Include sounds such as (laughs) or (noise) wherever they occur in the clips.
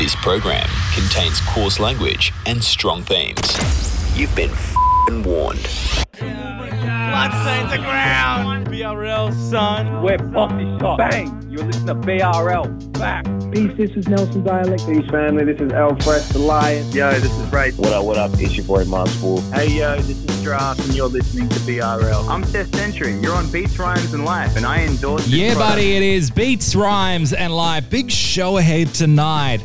This program contains coarse language and strong themes. You've been f***ing warned. Blood stains the ground. BRL, son. We're bossy shot. Bang! You're listening to BRL. Back. Peace, this is Nelson Dialect. Peace, family. This is L-FRESH the Lion. Yo, this is Ray. What up, what up? It's your boy Mars Wolf. Hey, yo, this is Draft, and you're listening to BRL. I'm Seth Sentry. You're on Beats, Rhymes, and Life, and I endorse this Yeah, product. buddy, it is Beats, Rhymes, and Life. Big show ahead tonight.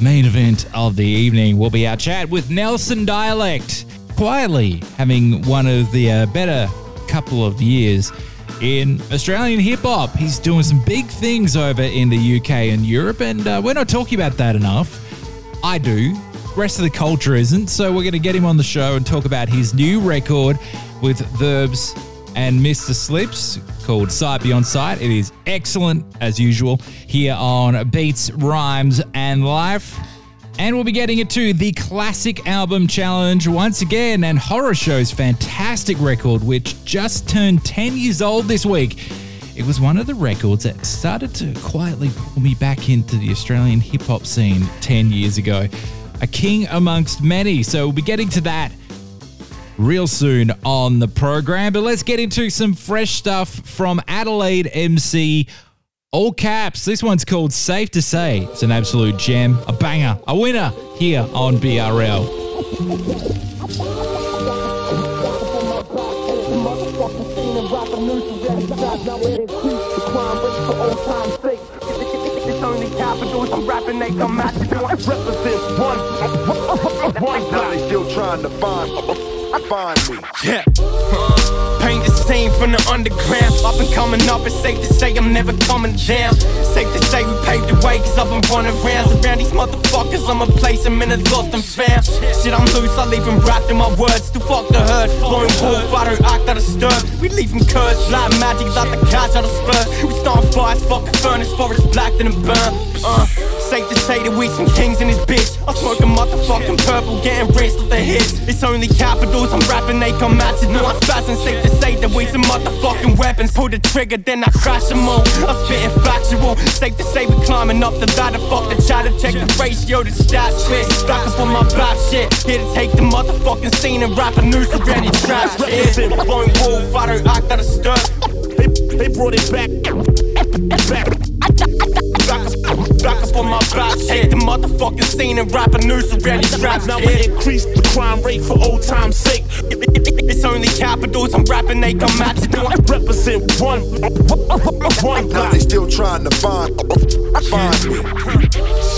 Main event of the evening will be our chat with Nelson Dialect. Quietly having one of the uh, better couple of years in Australian hip hop. He's doing some big things over in the UK and Europe, and uh, we're not talking about that enough. I do. Rest of the culture isn't. So we're going to get him on the show and talk about his new record with Verbz and Mr. Slipz called Sight Beyond Sight. It is excellent as usual here on Beats, Rhymes, and Life. And we'll be getting into the classic album challenge once again and Horrorshow's fantastic record, which just turned 10 years old this week. It was one of the records that started to quietly pull me back into the Australian hip hop scene 10 years ago. A king amongst many. So we'll be getting to that real soon on the program. But let's get into some fresh stuff from Adelaide MC. All caps. This one's called Safe to Say. It's an absolute gem, a banger, a winner here on BRL. I'm find me. Yeah. Paint the scene from the underground. Up and coming up, it's safe to say I'm never coming down. Safe to say we paved the way, cause I've been running rounds around these motherfuckers. I'ma place them in a lost and found. Shit, I'm loose, I leave them wrapped in my words. To fuck the herd, blowing wolf, I don't act out of stir. We leave them cursed, like magic, like the catch out of spurs. We start fires, fuck a furnace, forest black, then it burn. Uh, safe to say that we some kings in this bitch. I smoke a motherfucking purple, getting rinsed with the hits. It's only capitals, I'm rapping, they come at you. No, I'm spazzing, safe to say that we some motherfucking weapons. Pull the trigger, then I crash them all. I'm spitting factual. Safe to say we climbing up the ladder. Fuck the chatter, check the ratio, the stats. Shit, stack up on my back shit. Here to take the motherfucking scene and rap a for any trap shit. Blowing wolf, I don't act out of stir. They, they brought it back. Back up, on my back shit. The motherfucking scene and rap a news for any trap Now shit. we increase the crime rate for old time's sake. It's only capitals, I'm rapping, they come at you. I represent one, one block. They still trying to find, find me.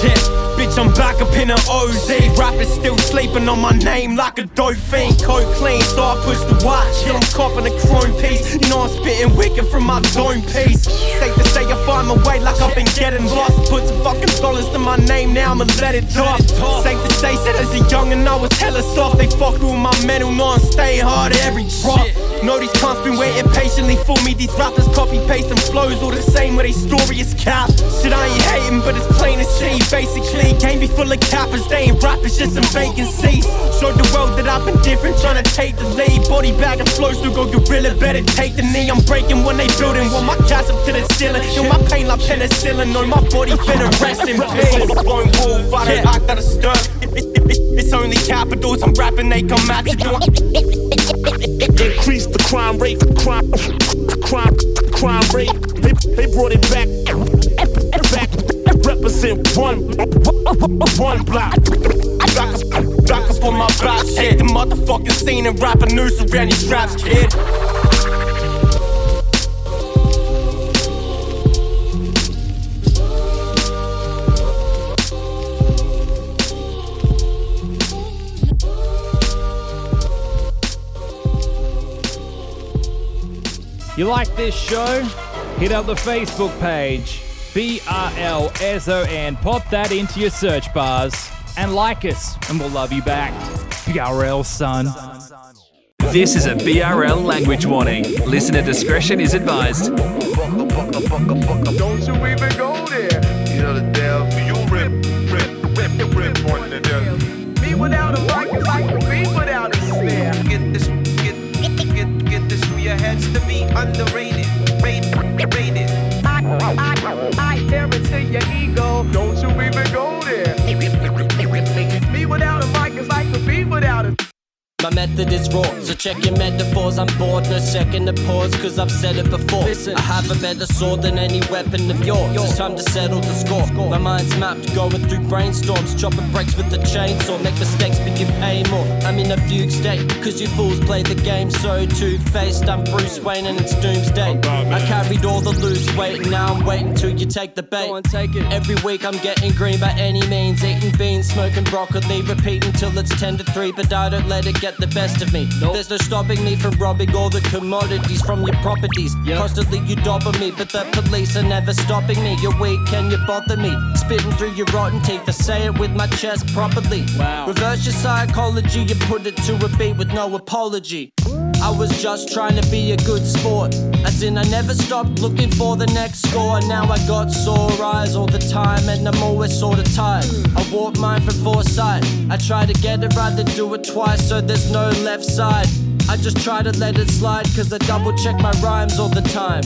Shit, bitch, I'm back up in an OZ. Rappers still sleeping on my name like a dope fiend. Coke clean, so I push the watch. Shit, I'm copping a chrome piece. You know I'm spitting wicked from my dome piece. Safe to say I find my way like I've been getting lost. Put some fucking dollars to my name, now I'ma let it drop. Safe to say, said as a young and I was hella soft. They fuck with my mental, know I'm staying hard at every drop. Know these cunts been waiting patiently for me. These rappers copy paste and flows all the same, where they story is cap. Shit, I ain't hating, but it's plain to see. Basically, game be full of cappers, they ain't rappers, just some vacancies. Showed the world that I've been different, tryna take the lead. Body bag and flows still go gorilla, better take the knee. I'm breaking when they building, want my cash up to the ceiling. Feel my pain like penicillin, on my body finna rest in peace. Blowing wolf, I don't act out of stir. It's only capitals, I'm rapping, they come at you. Increase the crime rate, crime, crime, crime rate. They, they brought it back, back. Represent one, one block. Back up, on my back shit. The motherfucking scene and rap a noose around your straps, kid. You like this show? Hit up the Facebook page, BRLSON. Pop that into your search bars and like us, and we'll love you back. BRL, son. This is a BRL language warning. Listener discretion is advised. Don't you even go there. You know the devil. You rip, rip, rip, rip on the devil. Me without a mic is like a beat without a snare. Get this, get, get, get this through your heads to be underrated, My method is raw, so check your metaphors. I'm bored, no second to pause, cause I've said it before. Listen, I have a better sword than any weapon of yours. It's time to settle the score. My mind's mapped, going through brainstorms, chopping breaks with the chainsaw. Make mistakes, but you pay more. I'm in a fugue state, cause you fools play the game so two faced. I'm Bruce Wayne and it's doomsday. I carried all the loose weight, and now I'm waiting till you take the bait. Go and take it. Every week I'm getting green by any means. Eating beans, smoking broccoli, repeating till it's 10 to 3. But I don't let it get the best of me. There's no stopping me from robbing all the commodities from your properties. Constantly you dobber me, but the police are never stopping me. You're weak and you bother me. Spitting through your rotten teeth. I say it with my chest properly. Wow. Reverse your psychology, you put it to a beat with no apology. I was just trying to be a good sport. As in, I never stopped looking for the next score. Now I got sore eyes all the time, and I'm always sorta tired. I walk mine from foresight. I try to get it right, then do it twice, so there's no left side. I just try to let it slide, cause I double check my rhymes all the time.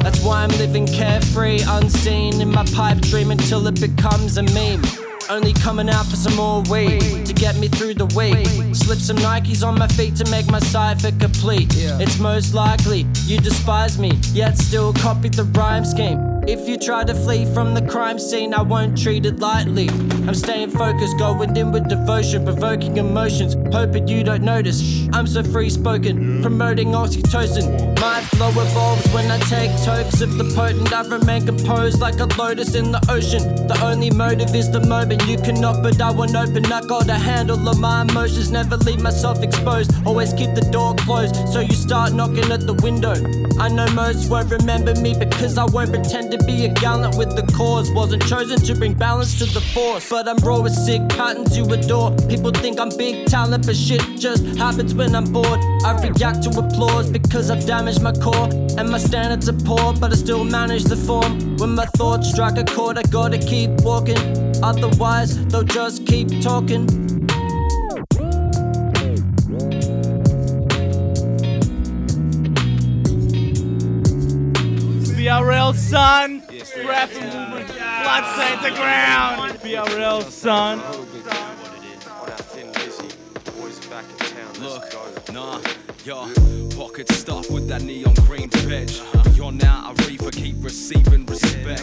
That's why I'm living carefree, unseen in my pipe dream until it becomes a meme. Only coming out for some more weed to get me through the week. Slip some Nikes on my feet to make my cipher complete. It's most likely you despise me, yet still copy the rhyme scheme. If you try to flee from the crime scene, I won't treat it lightly. I'm staying focused, going in with devotion, provoking emotions, hoping you don't notice. I'm so free spoken, promoting oxytocin. My flow evolves when I take tokes of the potent. I remain composed like a lotus in the ocean. The only motive is the moment you can knock, but I won't open. I got a handle of my emotions, never leave myself exposed. Always keep the door closed, so you start knocking at the window. I know most won't remember me because I won't pretend to be a gallant with the cause. Wasn't chosen to bring balance to the force, but I'm raw with sick patterns you adore. People think I'm big talent, but shit just happens when I'm bored. I react to applause because I've damaged my core, and my standards are poor, but I still manage the form. When my thoughts strike a chord, I gotta keep walking. Otherwise, they'll just keep talking. BRL, son. Rap blood stains the ground. BRL, son. Look, nah, yo, pocket stuffed with that neon green veg. Beyond now, I reefer, keep receiving respect.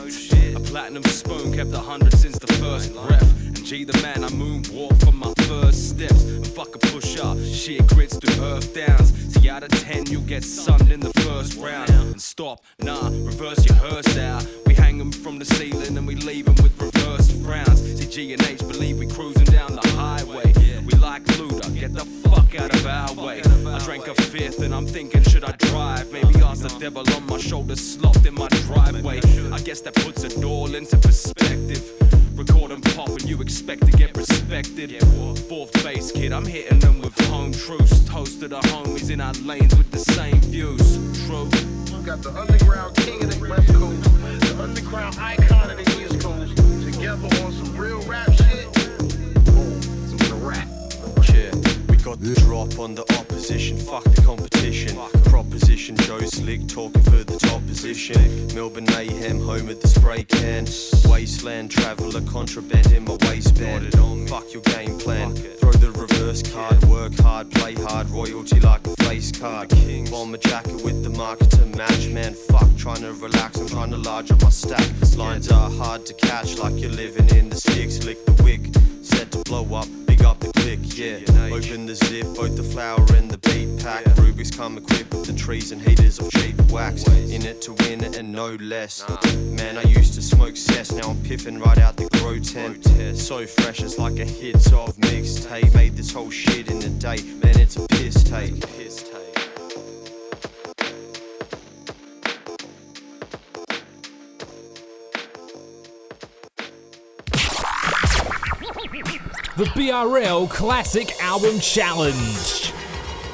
A platinum spoon kept a hundred since the first breath. And G the man, I moonwalk for my first steps. And fuck a push up, shit grits through earth downs. See, out of ten, you get sunned in the first round. And stop, nah, reverse your hearse out. We hang 'em from the ceiling and we leave 'em with reverse frowns. See, G and H believe we cruising down the highway. We like Luda, get the fuck out of our way. I drank a fifth and I'm thinking, should I drive? Maybe ask the devil on my shoulder, slopped in my driveway. I guess that puts it all into perspective. Record and pop and you expect to get respected. Fourth base kid, I'm hitting them with home truths. Toast to the homies in our lanes with the same views. True. Got the underground king of the West Coast, the underground icon of the East Coast, together on some real rap shit. Boom, a rap. We got the drop on the opposition. Fuck the competition. Proposition Joe Slick talking for the top position. Melbourne mayhem, home of the spray can. Wasteland traveller, contraband in my waistband. Fuck your game plan. Throw the reverse card, work hard, play hard, royalty like a face card. Bomber jacket with the market to match, man. Fuck, trying to relax, I'm trying to large up my stack. Lines are hard to catch, like you're living in the sticks. Lick the wick, set to blow up, big up the click, yeah. Open the zip, both the flower and the beat pack. Rubik's come equipped with the trees and heaters of cheap wax. In it to win it and no less. Man, I used to smoke cess, now I'm piffing right out the grow tent. So fresh, it's like a hits of mixtape. Made this whole shit in a day, man, it's a piss take. The BRL Classic Album Challenge.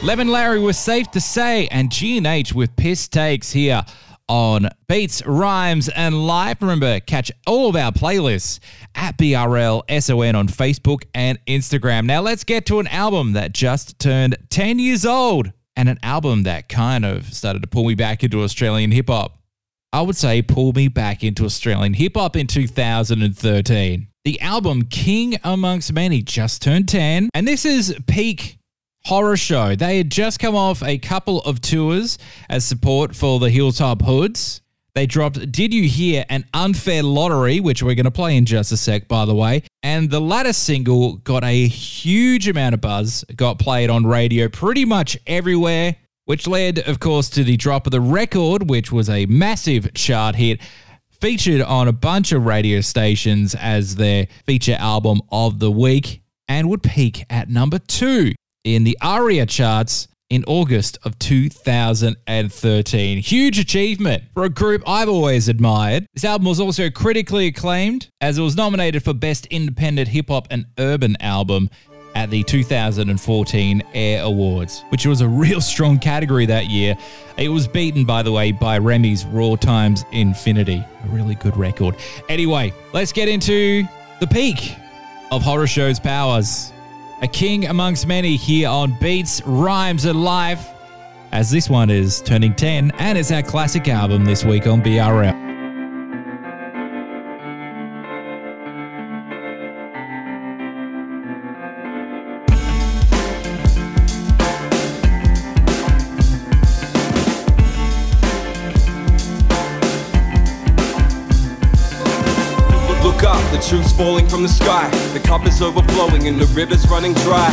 Lemon Larry was safe to say, and G&H with piss takes here on Beats, Rhymes, and Life. Remember, catch all of our playlists at BRL SON on Facebook and Instagram. Now, let's get to an album that just turned 10 years old and an album that kind of started to pull me back into Australian hip hop. I would say pull me back into Australian hip hop in 2013. The album King Amongst Many just turned 10, and this is peak Horrorshow. They had just come off a couple of tours as support for the Hilltop Hoods. They dropped Did You Hear an Unfair Lottery, which we're going to play in just a sec, by the way. And the latter single got a huge amount of buzz, got played on radio pretty much everywhere, which led, of course, to the drop of the record, which was a massive chart hit featured on a bunch of radio stations as their feature album of the week and would peak at number two in the ARIA charts in August of 2013. Huge achievement for a group I've always admired. This album was also critically acclaimed as it was nominated for Best Independent Hip Hop and Urban Album at the 2014 Air Awards, which was a real strong category that year. It was beaten, by the way, by Remi's Raw Times Infinity. A really good record. Anyway, let's get into the peak of Horrorshow's powers. A king amongst many here on Beats, Rhymes, and Life, as this one is turning 10 and it's our classic album this week on BRL. Cup is overflowing and the river's running dry.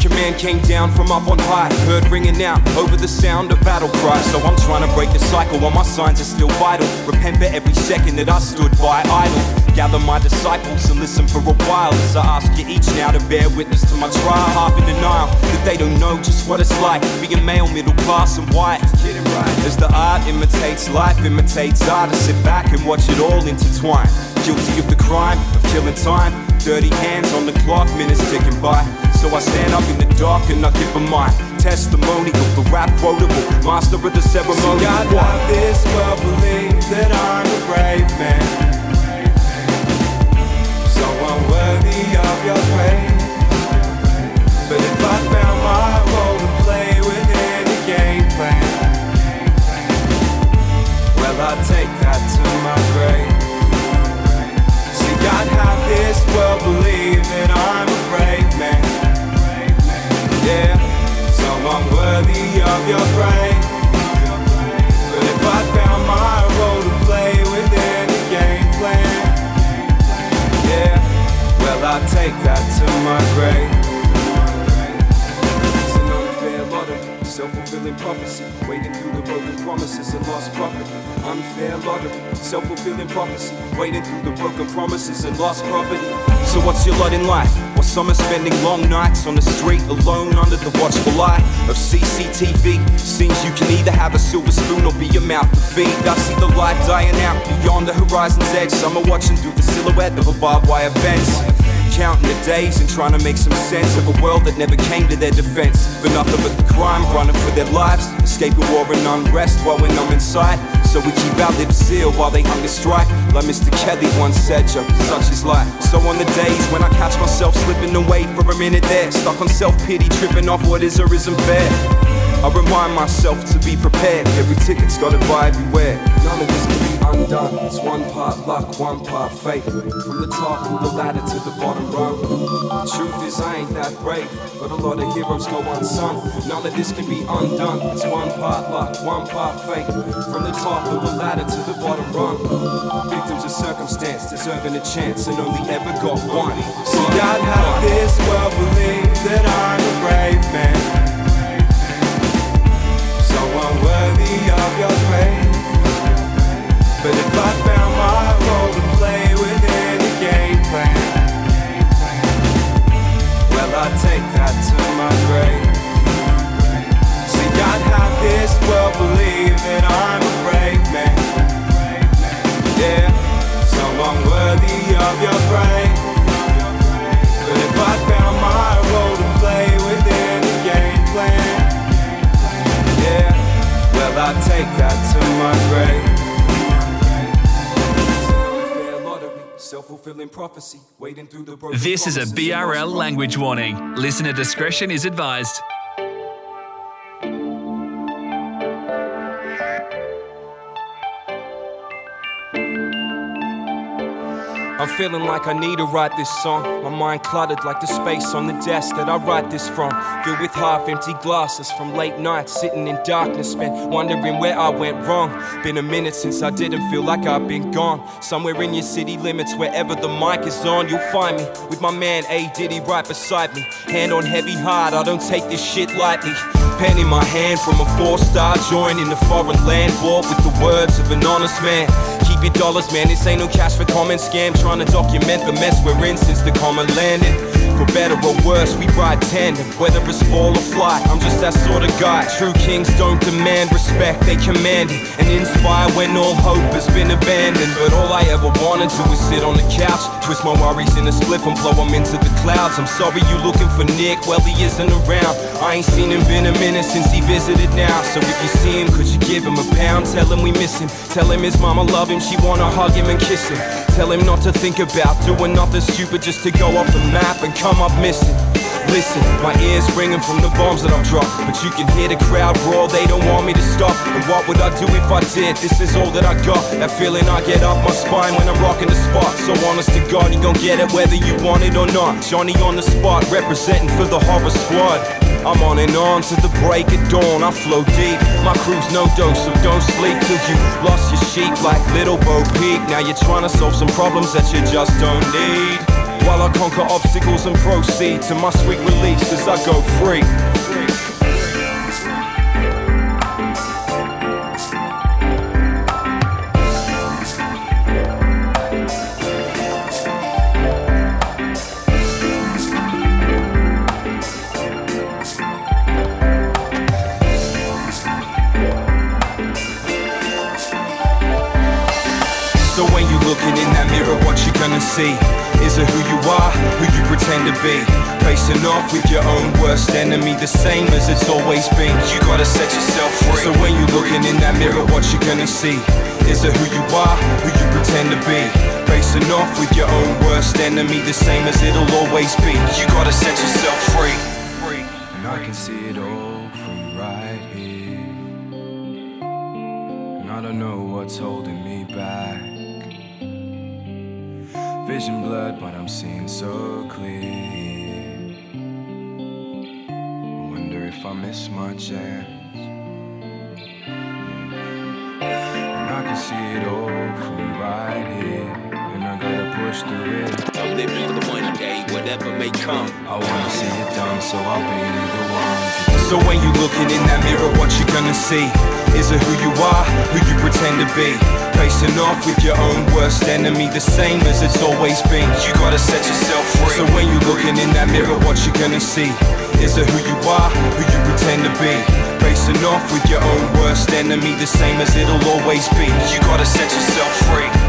Command came down from up on high, heard ringing out over the sound of battle cries. So I'm trying to break the cycle while my signs are still vital. Repent for every second that I stood by idle. Gather my disciples and listen for a while as I ask you each now to bear witness to my trial. Half in denial that they don't know just what it's like being male, middle class, and white. As the art imitates life, imitates art, I sit back and watch it all intertwine. Guilty of the crime of killing time. Dirty hands on the clock, minutes ticking by. So I stand up in the dark and I give a my testimony of the rap quotable, master of the ceremony. See, What? this believe that I'm a brave man. Feed. I see the light dying out beyond the horizon's edge. Some are watching through the silhouette of a barbed wire fence counting the days and trying to make some sense of a world that never came to their defense. For nothing but the crime, running for their lives, escaping war and unrest while we're numb inside. So we keep our lips sealed while they hunger strike. Like Mr. Kelly once said, Joe, such is life. So on the days when I catch myself slipping away for a minute there, stuck on self pity, tripping off what is or isn't fair. I remind myself to be prepared. Every ticket's got a buy beware. None of this can be undone. It's one part luck, one part fate. From the top of the ladder to the bottom rung. The truth is I ain't that brave, but a lot of heroes go unsung. None of this can be undone. It's one part luck, one part fate. From the top of the ladder to the bottom rung. Victims of circumstance, deserving a chance, and only ever got one. See, God, have this world believe that I'm a brave man. Your praise. But if I found my role to play within the game plan, well, I'd take that to my grave. See, God, have this world believe that I'm a brave man. Yeah, so unworthy of your praise. Well, I'd take that to my grave. Self-fulfilling prophecy, wading through the This is a BRL language warning. Listener discretion is advised. I'm feeling like I need to write this song. My mind cluttered like the space on the desk that I write this from. Filled with half empty glasses from late nights sitting in darkness, spent wondering where I went wrong. Been a minute since I didn't feel like I've been gone. Somewhere in your city limits, wherever the mic is on, you'll find me with my man A Diddy right beside me. Hand on heavy heart, I don't take this shit lightly. Pen in my hand from a four star joint in the foreign land, bought with the words of an honest man. Dollars, man. This ain't no cash for comment scam. Trying to document the mess we're in since the common landing. For better or worse, we ride tandem. Whether it's fall or fly, I'm just that sort of guy. True kings don't demand respect, they command it. And inspire when all hope has been abandoned. But all I ever wanted to was sit on the couch, twist my worries in a split and blow them into the clouds. I'm sorry you looking for Nick, well, he isn't around. I ain't seen him been a minute since he visited now. So if you see him, could you give him a pound? Tell him we miss him. Tell him his mama love him, she wanna hug him and kiss him. Tell him not to think about doing nothing stupid just to go off the map and come up missing. Listen, my ears ringing from the bombs that I've dropped. But you can hear the crowd roar, they don't want me to stop. And what would I do if I did? This is all that I got. That feeling I get up my spine when I'm rocking the spot. So honest to God, you gon' get it whether you want it or not. Johnny on the spot, representing for the horror squad. I'm on and on to the break of dawn. I flow deep. My crew's no dose, so don't sleep till you lost your sheep like Little Bo Peep. Now you're trying to solve some problems that you just don't need. While I conquer obstacles and proceed to my sweet release as I go free. So when you looking in that mirror, what you gonna see? Is it who you are, who you pretend to be? Facing off with your own worst enemy, the same as it's always been. You gotta set yourself free. So when you're looking in that mirror, what you gonna see? Is it who you are, who you pretend to be? Facing off with your own worst enemy, the same as it'll always be. You gotta set yourself free. And I can see it all from right here. And I don't know what's holding me back. Vision blurred, but I'm seeing so clear. I wonder if I miss my chance. And I can see it all from right here. And I gotta push through it. I'm living for the one day, whatever may come. I wanna see it done, so I'll be the one to So when you looking in that mirror, what you gonna see? Is it who you are, who you pretend to be? Facing off with your own worst enemy, the same as it's always been. You gotta set yourself free. So when you're looking in that mirror, what you gonna see? Is it who you are, who you pretend to be? Facing off with your own worst enemy, the same as it'll always be. You gotta set yourself free.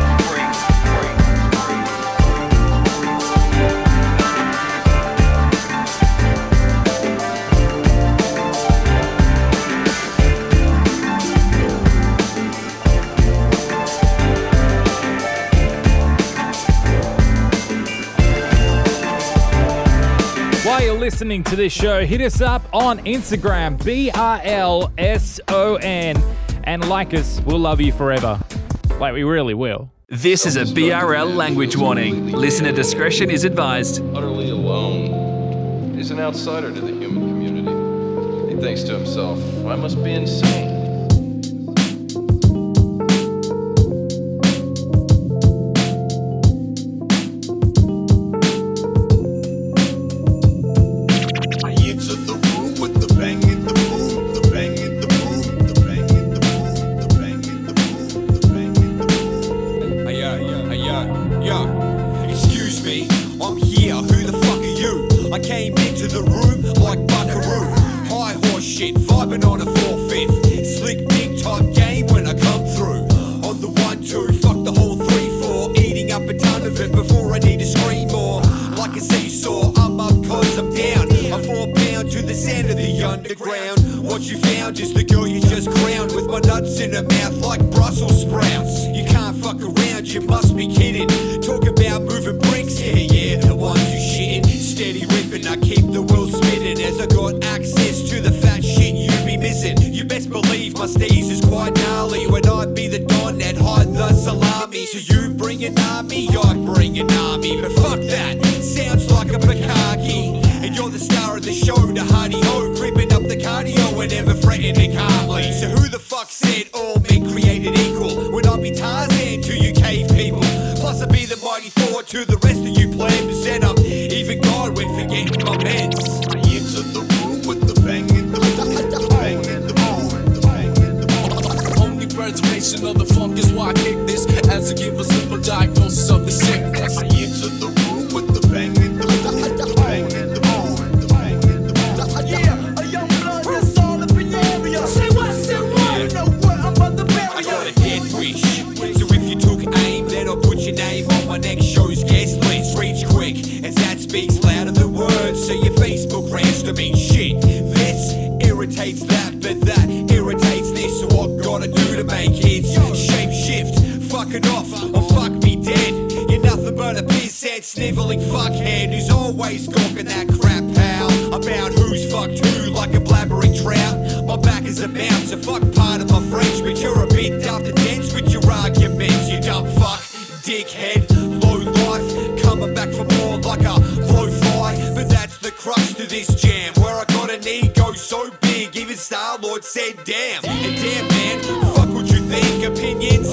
Listening to this show, hit us up on Instagram, B R L S O N, and like us. We'll love you forever. Like, we really will. This is a BRL language warning. Listener discretion is advised. Utterly alone. He's an outsider to the human community. He thinks to himself, I must be insane. In her mouth like Brussels sprouts. You can't fuck around, you must be kidding. Talk about moving bricks, yeah, yeah, the ones you shitting. Steady ripping, I keep the world spinning as I got access to the fat shit you be missing. You best believe my steez is quite gnarly when I be the don that hide the salami. So you bring an army, I bring an me, but fuck that. Sounds like a Bukaki. And you're the star of the show, the honey ho, creeping up the cardio and never threatening calmly. So who to the rest off, or fuck me dead. You're nothing but a pisshead, sniveling fuckhead who's always gawking that crap, pal. About who's fucked who like a blabbering trout. My back is a bounce, so fuck part of my French, but you're a bit dumb to dense with your arguments, you dumb fuck. Dickhead, low life, coming back for more like a blowfly. But that's the crux to this jam, where I got an ego so big, even Star Lord said damn. And damn,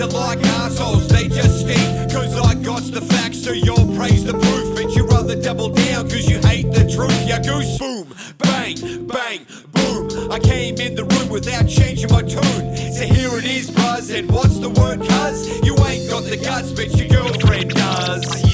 are like assholes, they just stink. Cause I got the facts, so you'll praise the proof. But you rather double down, cause you hate the truth. Yeah, goose boom, bang, bang, boom. I came in the room without changing my tune. So here it is, buzz. And what's the word, cuz? You ain't got the guts, but your girlfriend does.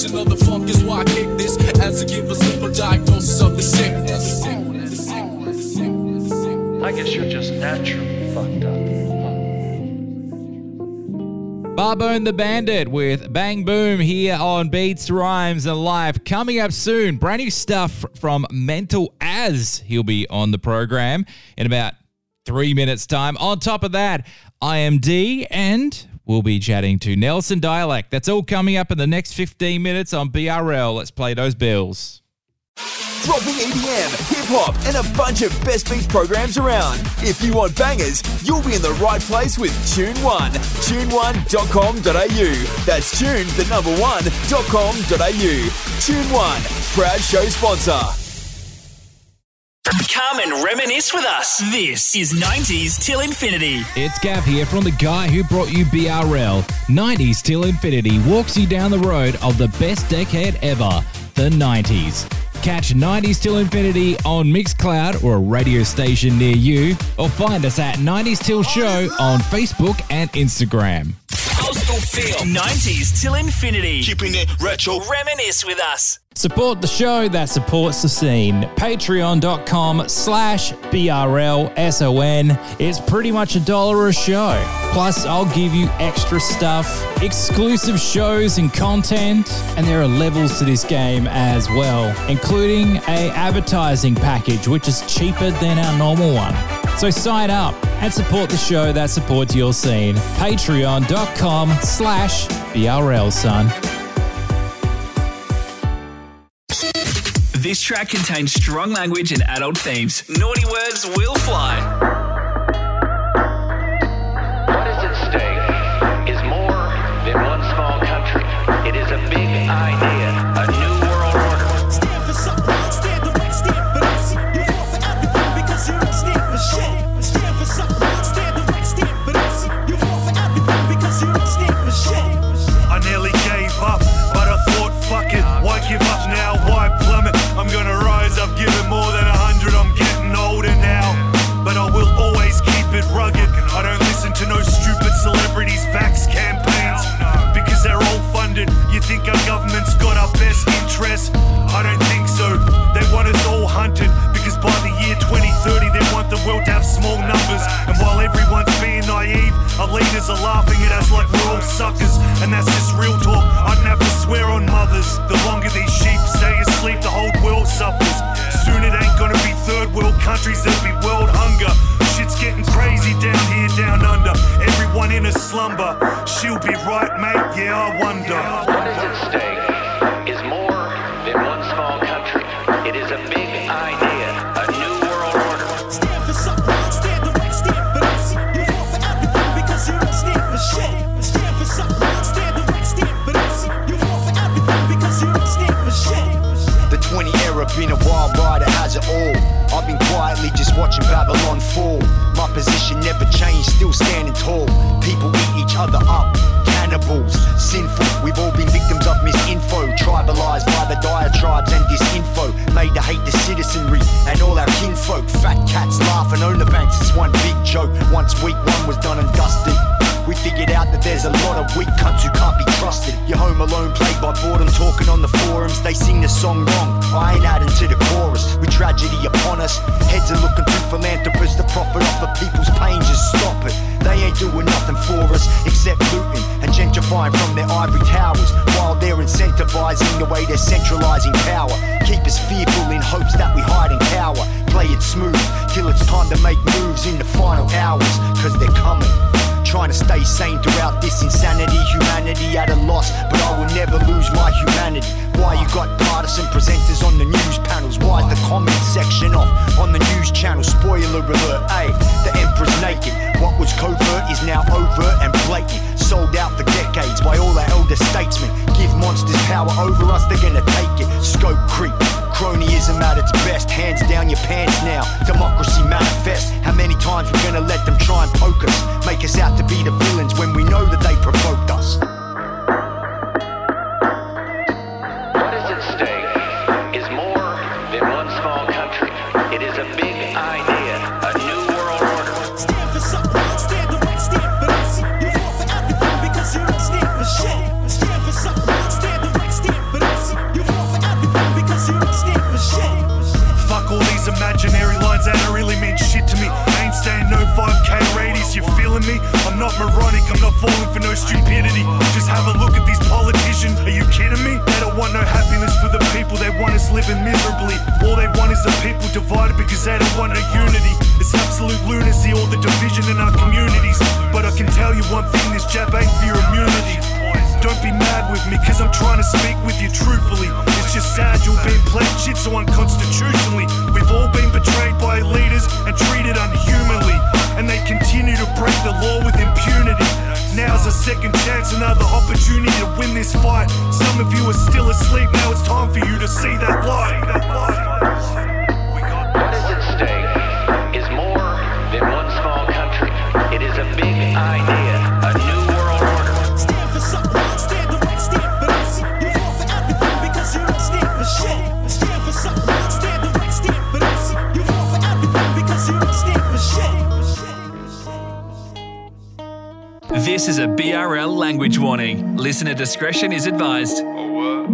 Preservation of the funk is why I kick this as to give a simple diagnosis of the sickness. I guess you're just naturally fucked up. Barbone the Bandit with Bang Boom here on Beats, Rhymes, and Life. Coming up soon, brand new stuff from Mental Az. He'll be on the program in about three minutes' time. On top of that, I AM D, and we'll be chatting to Nelson Dialect. That's all coming up in the next 15 minutes on BRL. Let's play those bills. Dropping EDM, hip hop, and a bunch of best beats programs around. If you want bangers, you'll be in the right place with Tune One. Tune1.com.au. That's tune the number one.com.au. Tune One, proud show sponsor. Come and reminisce with us. This is 90s till infinity. It's Gav here from the guy who brought you BRL. 90s till infinity walks you down the road of the best decade ever, the 90s. Catch 90s till infinity on Mixcloud or a radio station near you, or find us at 90s till show on Facebook and Instagram. Postal feel. 90s till infinity. Keeping it retro. Reminisce with us. Support the show that supports the scene. Patreon.com slash BRLSON. It's pretty much a dollar a show. Plus, I'll give you extra stuff, exclusive shows and content, and there are levels to this game as well, including a advertising package, which is cheaper than our normal one. So sign up and support the show that supports your scene. Patreon.com slash BRL, son. This track contains strong language and adult themes. Naughty words will fly. What is at stake is more than one small country. It is a big idea, wonder. Heads are looking to philanthropists. The profit off the people's pain, just stop it. They ain't doing nothing for us except looting and gentrifying from their ivory towers while they're incentivizing the way they're centralizing power. Keep us fearful in hopes that we hide in cower. Play it smooth till it's time to make moves in the final hours, cause they're coming. Trying to stay sane throughout this insanity. Humanity at a loss, but I will never lose my humanity. Why you got partisan presenters on the news panels? Why is the comment section off on the news channel? Spoiler alert, hey, the emperor's naked. What was covert is now overt and blatant. Sold out for decades by all our elder statesmen. Give monsters power over us, they're gonna take it. Scope creep. Cronyism at its best, hands down your pants now. Democracy manifest. How many times we're gonna let them try and poke us? Make us out to be the villains when we know that they provoked us. Me? I'm not moronic, I'm not falling for no stupidity. Just have a look at these politicians, are you kidding me? They don't want no happiness for the people, they want us living miserably. All they want is the people divided because they don't want no unity. It's absolute lunacy, all the division in our communities. But I can tell you one thing, this jab ain't for your immunity. Don't be mad with me, cause I'm trying to speak with you truthfully. It's just sad you're being played shit so unconstitutionally. We've all been betrayed by leaders and treated unhumanly. And they continue to break the law with impunity. Now's a second chance, another opportunity to win this fight. Some of you are still asleep, now it's time for you to see that light. What is at stake is more than one small country. It is a big BRL language warning. Listener discretion is advised. Oh,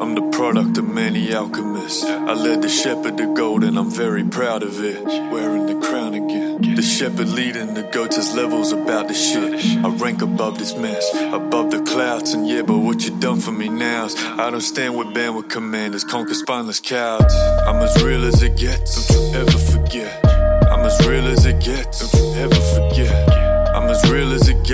I'm the product of many alchemists. I led the shepherd to gold and I'm very proud of it. Wearing the crown again. The shepherd leading the goats has levels about the shit. I rank above this mess, above the clouds. And yeah, but what you done for me now I don't stand with band with commanders, conquer spineless cowards. I'm as real as it gets, don't you ever forget. I'm as real as it gets, don't you ever forget.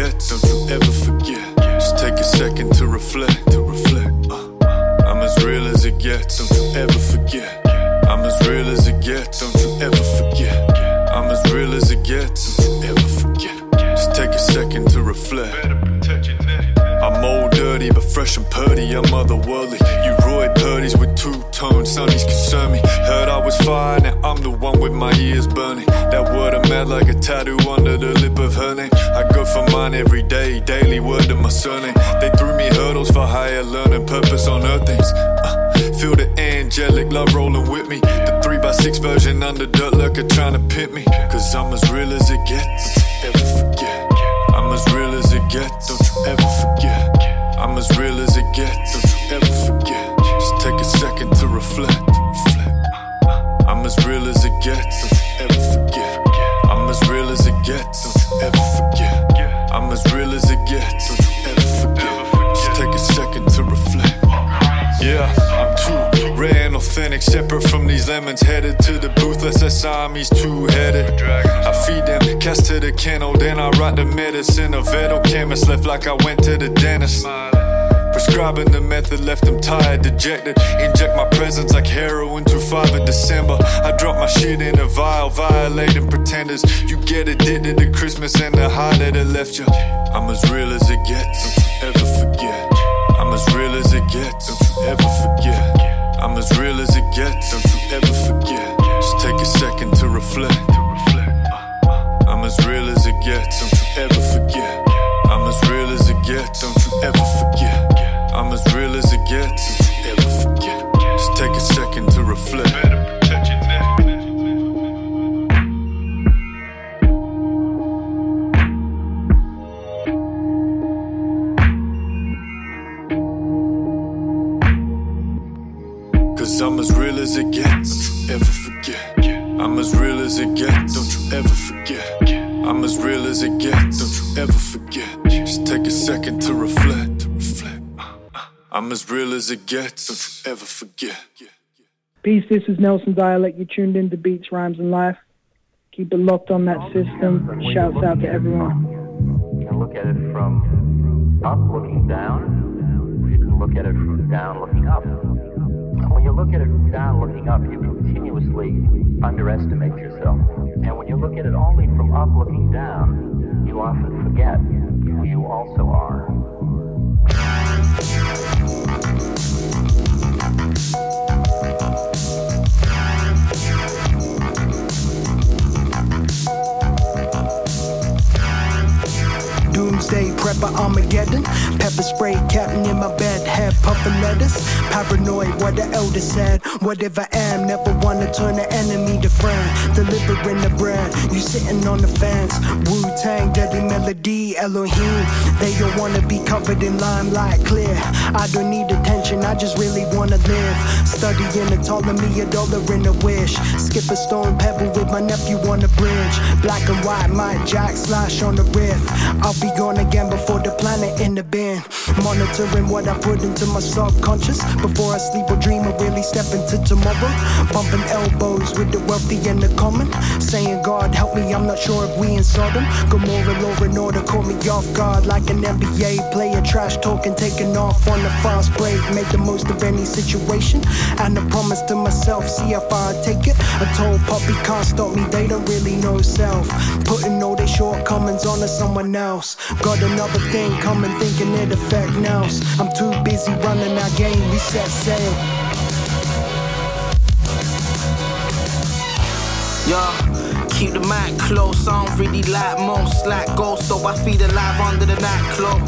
I'm as real as it gets, don't you ever forget. Just take a second to reflect, to reflect. Uh. I'm as real as it gets, don't you ever forget. I'm as real as it gets, don't you ever forget. I'm as real as it gets, don't you ever forget. Just take a second to reflect. I'm old dirty, but fresh and purdy, I'm otherworldly. You Roy Purdy's with two tone, sunnies concern me. Heard I was fine, now I'm the one with my ears burning. Like a tattoo under the lip of her name. I go for mine every day, daily word to my surname. They threw me hurdles for higher learning, purpose on earth things. Uh, feel the angelic love rolling with me. The 3x6 version under dirt lurker trying to pit me. Cause I'm as real as it gets, ever forget. I'm as real as it gets, don't you ever forget. I'm as real as it gets, don't you ever forget. Just take a second to reflect. reflect. I'm as real as it gets, don't you ever forget. I'm as real as it gets, don't you ever forget. I'm as real as it gets, don't you ever forget. Just take a second to reflect. Yeah, I'm too rare and authentic, separate from these lemons. Headed to the booth, let's say Siamese two headed. I feed them, cast to the kennel, then I write the medicine. A vet chemist left like I went to the dentist. Prescribing the method left them tired, dejected. Inject my presence like heroin through 5 of December. I drop my shit in a vial, violating pretenders. You get addicted to Christmas and the high that it left you. I'm as real as it gets, don't ever forget. I'm as real as it gets, don't ever forget. I'm as real as it gets, don't you ever forget. Just take a second to reflect. I'm as real as it gets, don't you ever forget. I'm as real as ever forget. I'm as real as it gets. Don't you ever forget. Just take a second to reflect. Better protect your neck. Cause I'm as real as it gets. Don't you ever forget. I'm as real as it gets. Don't you ever forget. I'm as real as it gets. Don't you ever forget. Just take a second to reflect. To reflect. I'm as real as it gets. Don't you ever forget. Peace, this is Nelson Dialect. You tuned in to Beats, Rhymes, and Life. Keep it locked on that system. Shouts out to everyone. You can look at it from up looking down. You can look at it from down looking up. When you look at it from down looking up, you continuously underestimate yourself. And when you look at it only from up looking down, you often forget who you also are. Doomsday prepper Armageddon. Pepper spray captain in my bed. Head puffin' lettuce. Paranoid what the elder said. Whatever I am, never wanna turn an enemy to friend. Delivering the bread. You sitting on the fence. Wu Tang, deadly melody, Elohim. They don't wanna be covered in limelight clear. I don't need attention, I just really wanna live. Studying the Ptolemy, a dollar in a wish. Skip a stone pebble with my nephew on the bridge. Black and white, my jack slash on the riff. I'll be gone again before the planet in the bin. Monitoring what I put into my subconscious. Before I sleep or dream or really step into tomorrow. Bumping elbows with the wealthy and the common. Saying, God help me, I'm not sure if we in Sodom. Gomorrah, law and order, caught me off guard like an NBA player. Trash talking, taking off on a fast break. Make the most of any situation. And I promise to myself, see how far I take it. I told Poppy can't stop me, they don't really know self. Putting all their shortcomings onto someone else. Got another thing coming, thinking it affect nows. I'm too busy running our game, we set sail. Yeah, keep the mic close. I don't really like most. Like ghost, though I feed alive under the nightclub.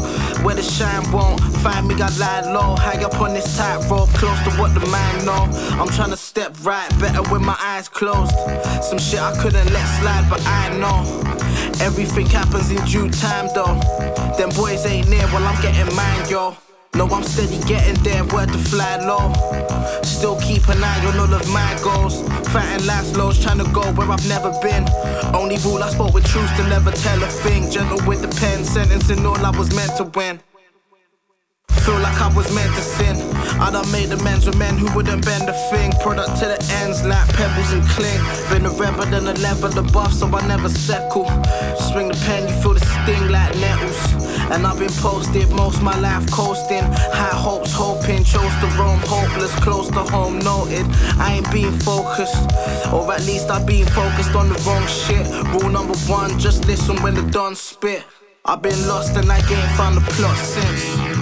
Where the shine won't find me, got lie low. High up on this tightrope, close to what the mind know. I'm trying to step right, better with my eyes closed. Some shit I couldn't let slide, but I know. Everything happens in due time, though. Them boys ain't near while I'm getting mine, yo. No, I'm steady getting there, word to fly low. Still keep an eye on all of my goals. Fighting life's lows, trying to go where I've never been. Only rule I spoke with truth to never tell a thing. Gentle with the pen, sentencing all I was meant to win. Feel like I was meant to sin. I done made amends with men who wouldn't bend a thing. Product to the ends like pebbles and cling. Been a rebel than a level above, so I never settle. Swing the pen, you feel the sting like nettles. And I've been posted most my life coasting. High hopes, hoping, chose to roam hopeless, close to home, noted. I ain't being focused, or at least I've been focused on the wrong shit. Rule number one, just listen when the dawn spit. I've been lost and I ain't found the plot since.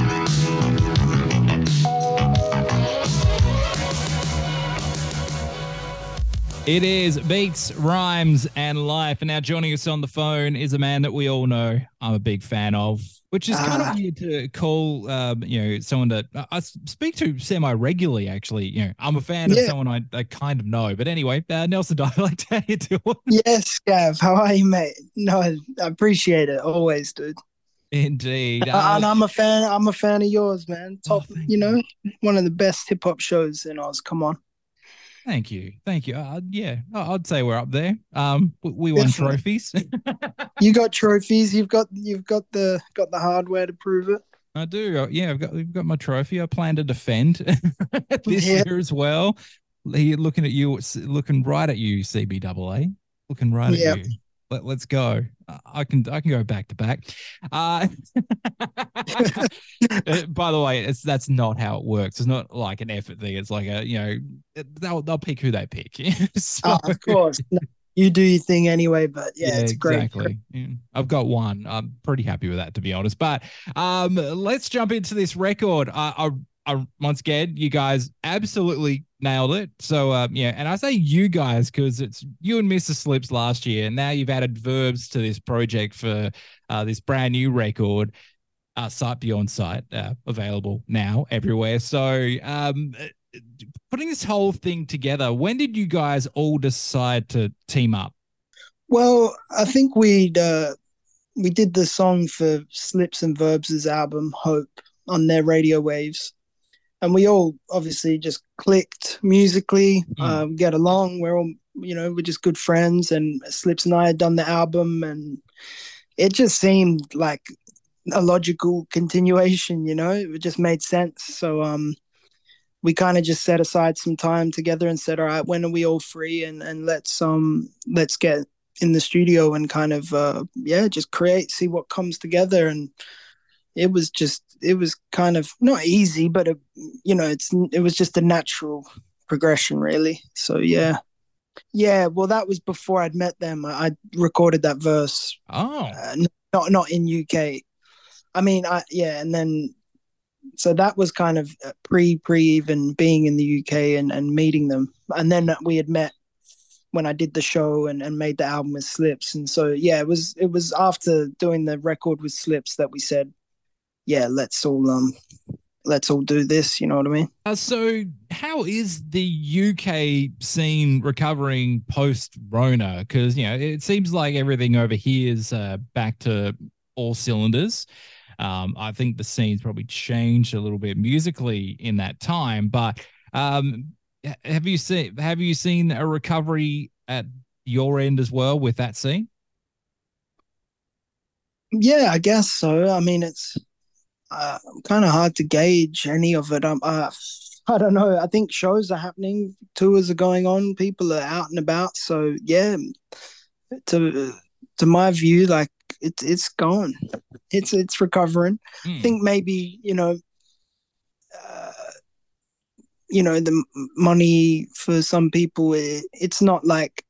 It is Beats, Rhymes, and Life. And now joining us on the phone is a man that we all know I'm a big fan of, which is kind Ah. of weird to call, um, you know, someone that I- speak to semi regularly, actually. You know, I'm a fan of someone I, I kind of know. But anyway, uh, Nelson Dialect, how you doing? Yes, Gav. How are you, mate? No, I appreciate it always, dude. Indeed. Uh, (laughs) and Uh, I'm a fan. I'm a fan of yours, man. Oh, Top, you know, one of the best hip hop shows in Oz. Come on. Thank you. Thank you. Uh, yeah, I'd say we're up there. Um, we- we won Definitely. trophies. (laughs) You got trophies. You've got you've got the got the hardware to prove it. I do. Uh, Yeah, I've got we've got my trophy. I plan to defend (laughs) this Yeah. year as well. He looking at you, looking right at you, CBAA, looking right Yeah. at you. Let, let's go. I- can I can go back to back. Uh, (laughs) by the way, it's that's not how it works. It's not like an effort thing. It's like a you know they'll they'll pick who they pick. (laughs) So- Oh, of course. No, you do your thing anyway, but yeah, it's great. exactly. Yeah. I've got one. I'm pretty happy with that, to be honest. But um, let's jump into this record. I, I, I once again, you guys absolutely nailed it. So um, yeah, and I say you guys because it's you and Mr. Slipz last year, and now you've added Verbz to this project for uh, this brand new record. uh, Beyond Sight, uh, available now everywhere. So, um, uh, putting this whole thing together, when did you guys all decide to team up? Well, I think we'd uh, we did the song for Slipz and Verbz' album Hope on their radio waves, and we all obviously just clicked musically, um, get along. We're all you know we're just good friends, and Slipz and I had done the album, and it just seemed like a logical continuation. You know, it just made sense. So um, we kind of just set aside some time together and said, all right, when are we all free, and and let's um let's get in the studio and kind of uh yeah just create see what comes together and it was just it was kind of not easy but it, you know it's it was just a natural progression really. So yeah. Yeah well that was before i'd met them. I, I recorded that verse oh. uh, not not in uk i mean i yeah and then so that was kind of uh, pre pre even being in the uk and and meeting them. And then we had met when I did the show and, and made the album with Slipz. And so yeah, it was it was after doing the record with Slipz that we said, yeah, let's all um let's all do this, you know what I mean? Uh, so, how is the UK scene recovering post Rona? Because, you know, it seems like everything over here is uh, back to all cylinders. Um, I think the scene's probably changed a little bit musically in that time, but um, have you seen have you seen a recovery at your end as well with that scene? Yeah, I guess so. I mean, it's uh, kind of hard to gauge any of it. Um, uh, I don't know. I think shows are happening, tours are going on, people are out and about. So yeah, to to my view, like it's it's gone. It's it's recovering. I think maybe you know, uh, you know, the money for some people, it, it's not like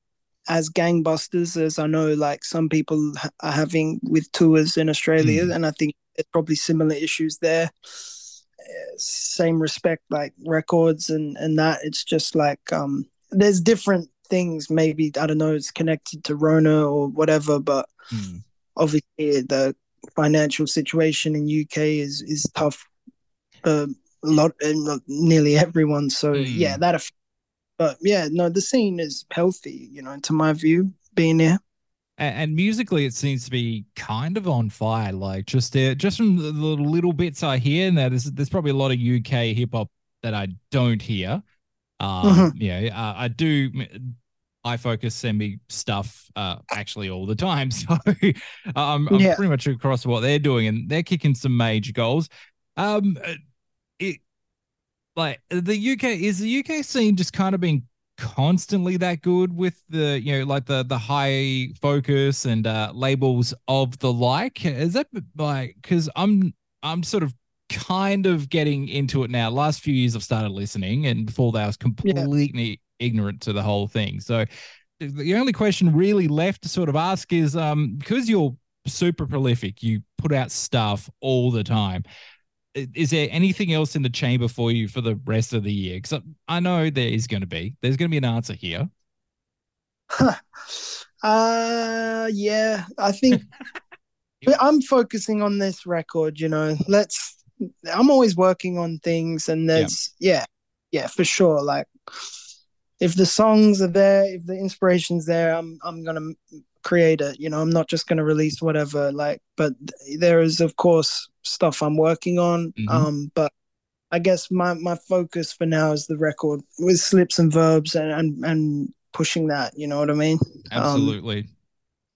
as gangbusters as I know, like some people ha- are having with tours in Australia, and I think there's probably similar issues there. Uh, Same respect, like records and and that. It's just like um, there's different things. Maybe I don't know. It's connected to Rona or whatever, but obviously the financial situation in UK is is tough. Uh, a lot, uh, nearly everyone. So yeah, that. Affects, but yeah, no, the scene is healthy. You know, to my view, being here. And, and musically, it seems to be kind of on fire. Like just uh, just from the, little bits I hear, and that there's there's probably a lot of UK hip hop that I don't hear. Um, Mhm. Yeah, uh, I do. High Focus send me stuff uh, actually all the time, (laughs) so um, I'm Yeah. pretty much across what they're doing, and they're kicking some major goals. Um, uh, it like the UK is the UK scene just kind of being constantly that good with the you know like the the high focus and uh labels of the like? Is that like because i'm i'm sort of kind of getting into it now. Last few years i've started listening and before that i was completely ignorant to the whole thing. So the- only question really left to sort of ask is um because you're super prolific you put out stuff all the time is there anything else in the chamber for you for the rest of the year? Because I know there is going to be. There's going to be an answer here. (laughs) Uh yeah, I think (laughs) I'm focusing on this record, you know. Let's I'm always working on things and there's yeah, yeah, for sure. Like if the songs are there, if the inspiration's there, I'm I'm gonna it. You know, I'm not just gonna release whatever. Like, but th- there is of course stuff I'm working on. Mhm. Um, but I guess my my focus for now is the record with Slipz and Verbz and and, and pushing that. You know what I mean? Um, Absolutely.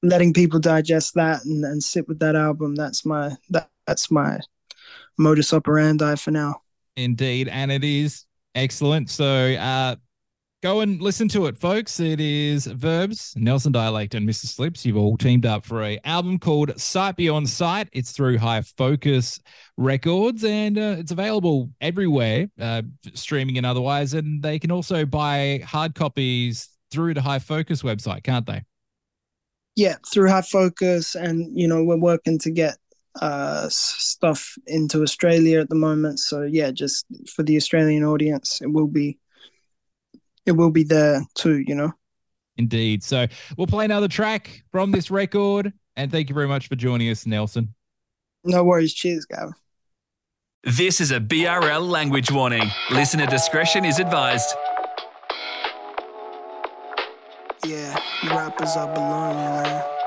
letting people digest that and, and sit with that album. That's my that, that's my modus operandi for now. Indeed. And it is excellent. So uh go and listen to it, folks. It is Verbz, Nelson Dialect, and Mr. Slipz. You've all teamed up for a album called Sight Beyond Sight. It's through High Focus Records, and uh, it's available everywhere, uh, streaming and otherwise. And they can also buy hard copies through the High Focus website, can't they? Yeah, through High Focus, and you know we're working to get uh stuff into Australia at the moment. So yeah, just for the Australian audience, it will be it will be there too. You know. Indeed. So we'll play another track from this record. And thank you very much for joining us, Nelson. No worries. Cheers, Gav. This is a BRL language warning. Listener discretion is advised. Yeah, you rappers are baloney, man.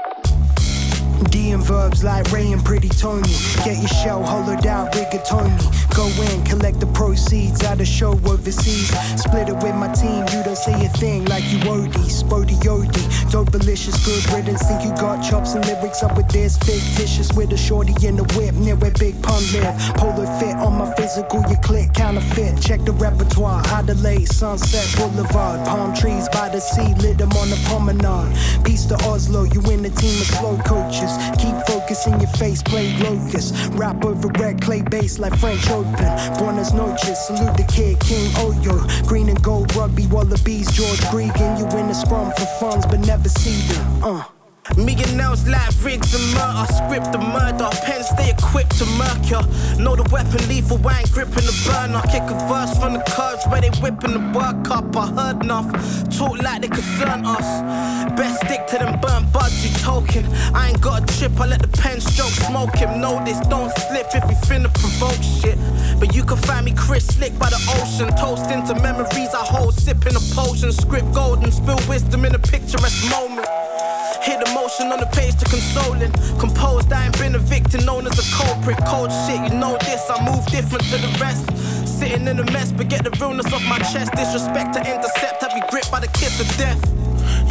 D and Verbz like Ray and Pretty Tony. Get your shell hollowed out, rigatoni. Go in, collect the proceeds at a show overseas. Split it with my team, you don't say a thing like you Odie. Spody Odie, dope delicious, good riddance. Think you got chops and lyrics up with this. Fictitious with a shorty in the whip, near where Big Pun live. Polo fit on my physical, you click counterfeit. Check the repertoire, Adelaide, Sunset Boulevard. Palm trees by the sea, lit them on the promenade. Peace to Oslo, you in the team of slow coaches. Keep focus in your face, play locust. Rap over red clay bass like French Open. Buenos noches, salute the kid, King Oyo. Green and gold rugby, wallabies, George Gregan. You win the scrum for funds, but never see them. Uh. Me Nels like Riggs and Murtaugh, script the murder. Pens stay equipped to murk ya. Know the weapon lethal, I ain't gripping the burner. Kick a verse from the curves where they whipping the work up. I heard enough, talk like they concern us. Best stick to them burnt buds you token. I ain't got a trip, I let the pen stroke smoke him. Know this, don't slip if you finna provoke shit. But you can find me Chris Slick by the ocean. Toast into memories I hold, sipping a potion. Script golden, spill wisdom in a picturesque moment. Hit emotion on the page to consoling. Composed, I ain't been a victim, known as a culprit. Cold shit, you know this, I move different to the rest. Sitting in a mess, but get the realness off my chest. Disrespect to intercept, have you gripped by the kiss of death.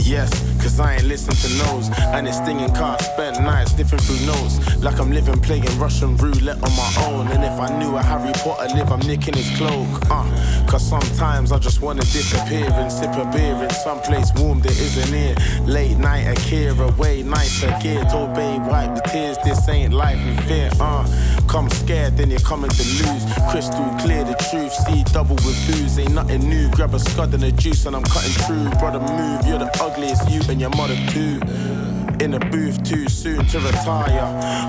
Yes, cause I ain't listen to no's. And it's stinging cars, spent nights sniffing through notes. Like I'm living playing Russian roulette on my own. And if I knew a Harry Potter live, I'm nicking his cloak. Uh, cause sometimes I just wanna disappear and sip a beer in someplace warm that isn't here. Late night, Akira, way nicer gear. Told babe, wipe the tears, this ain't life in fear. Uh, come scared, then you're coming to lose. Crystal clear the truth, see double with booze. Ain't nothing new, grab a scud and a juice and I'm cutting through. Brother, move, you're the ugliest you and your mother too. In the booth too soon to retire.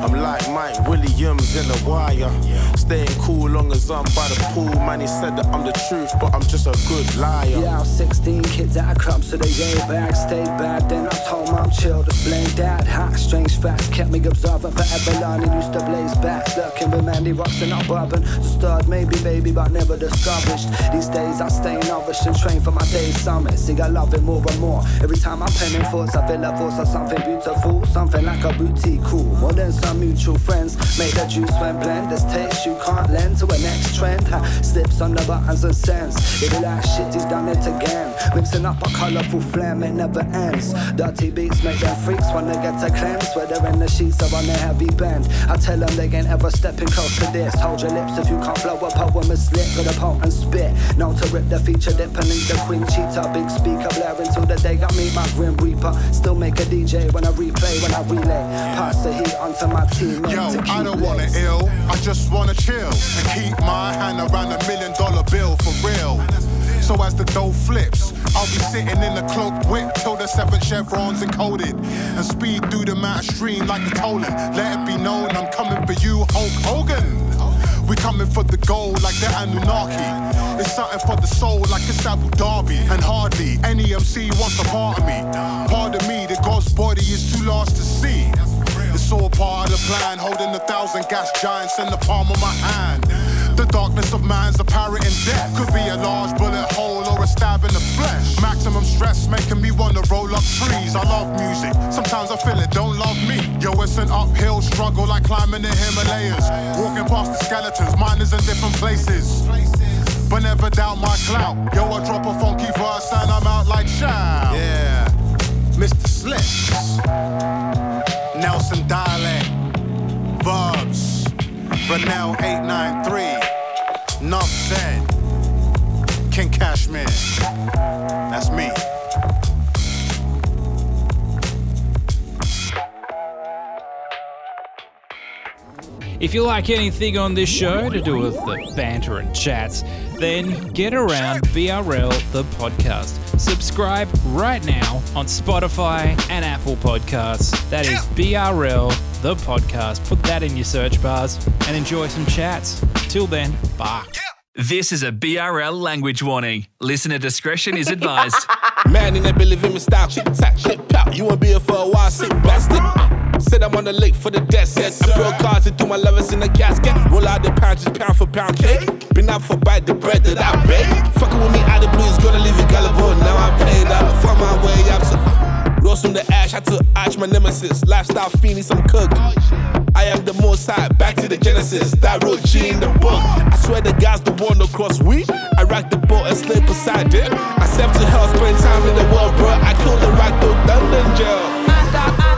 I'm like Mike Williams in the wire. Staying cool long as I'm by the pool. Man, he said that I'm the truth, but I'm just a good liar. Yeah, I was 16 kids a club, so they gave back, stayed bad. Then I told mom, chill, just blame dad. Hot, strange facts kept me observant forever. Learning used to blaze back, lurking with Mandy rocks and not bourbon. Stirred maybe, baby, but never discouraged. These days I stay nourished and train for my day's summit. See, I love it more and more. Every time I pen in thoughts, I feel a force of something beautiful, something like a boutique cool. More than some mutual friends, make the juice when blend. This taste you can't lend to a next trend. Ha, Slipz on the buttons and sends. It be like shit, he's done it again. Mixing up a colourful flame, it never ends. Dirty beats make them freaks when they get to cleanse. Whether in the sheets or on a heavy bend. I tell them they ain't ever stepping close to this. Hold your lips if you can't flow a poem is slick. Got a pot and spit. Known to rip the feature, dip and the queen cheetah. Big speaker blaring till the day I meet my grim reaper. Still make a DJ when I replay, when I relay. Pass the heat onto my team. Yo, I don't wanna ill, I just wanna chill and keep my hand around a million dollar bill for real. So as the dough flips, I'll be sitting in the cloaked whip till the seven chevrons encoded and speed through the mountain stream like a tolling. Let it be known I'm coming for you, Hulk Hogan. We coming for the gold like the Anunnaki. It's something for the soul like it's Abu Dhabi. And hardly any MC wants a part of me. Part of me, the God's body is too large to see. It's all part of the plan, holding a thousand gas giants in the palm of my hand. The darkness of man's apparent in death could be a large bullet hole or a stab in the flesh. Maximum stress making me wanna roll up trees. I love music, sometimes I feel it don't love me. Yo, it's an uphill struggle like climbing the Himalayas. Walking past the skeletons, mine is in different places. But never doubt my clout. Yo, I drop a funky verse and I'm out like shout. Yeah, Mr. Slipz. Nelson Dialect. Verbz. Vanel 893. Nuff said. King Cashmere. That's me. If you like anything on this show to do with the banter and chats, then get around BRL the podcast. Subscribe right now on Spotify and Apple Podcasts. That is BRL the podcast. Put that in your search bars and enjoy some chats. Till then, bye. This is a BRL language warning. Listener discretion is advised. (laughs) Man in the belly, in my style, tick tack, clip out. You wanna be here for a while, sit back, stick. Said I'm on the lake for the death set. Cars and threw my lovers in the casket. Roll out the pound, just pound for pound cake. Been out for bite the bread that I bake. Fucking with me out the blue is gonna leave you gullible. Now I'm paid up, for my way up. So, rose from the ash, I took ash, my nemesis. Lifestyle fiending some cook. I am the most high, back to the Genesis. That wrote G in the book. I swear the guy's the one across we. I rock the boat and slay beside it. I step to hell, spend time in the world, bro. I killed the rock through London jail.